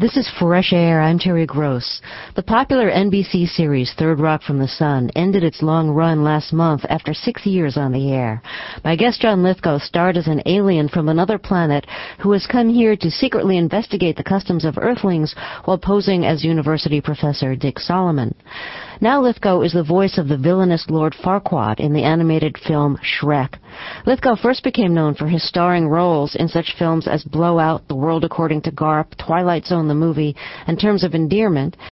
This is Fresh Air. I'm Terry Gross. The popular NBC series Third Rock from the Sun ended its long run last month after six years on the air. My guest John Lithgow starred as an alien from another planet who has come here to secretly investigate the customs of Earthlings while posing as university professor Dick Solomon. Now Lithgow is the voice of the villainous Lord Farquaad in the animated film Shrek. Lithgow first became known for his starring roles in such films as Blowout, The World According to Garp, Twilight Zone the movie, in Terms of Endearment,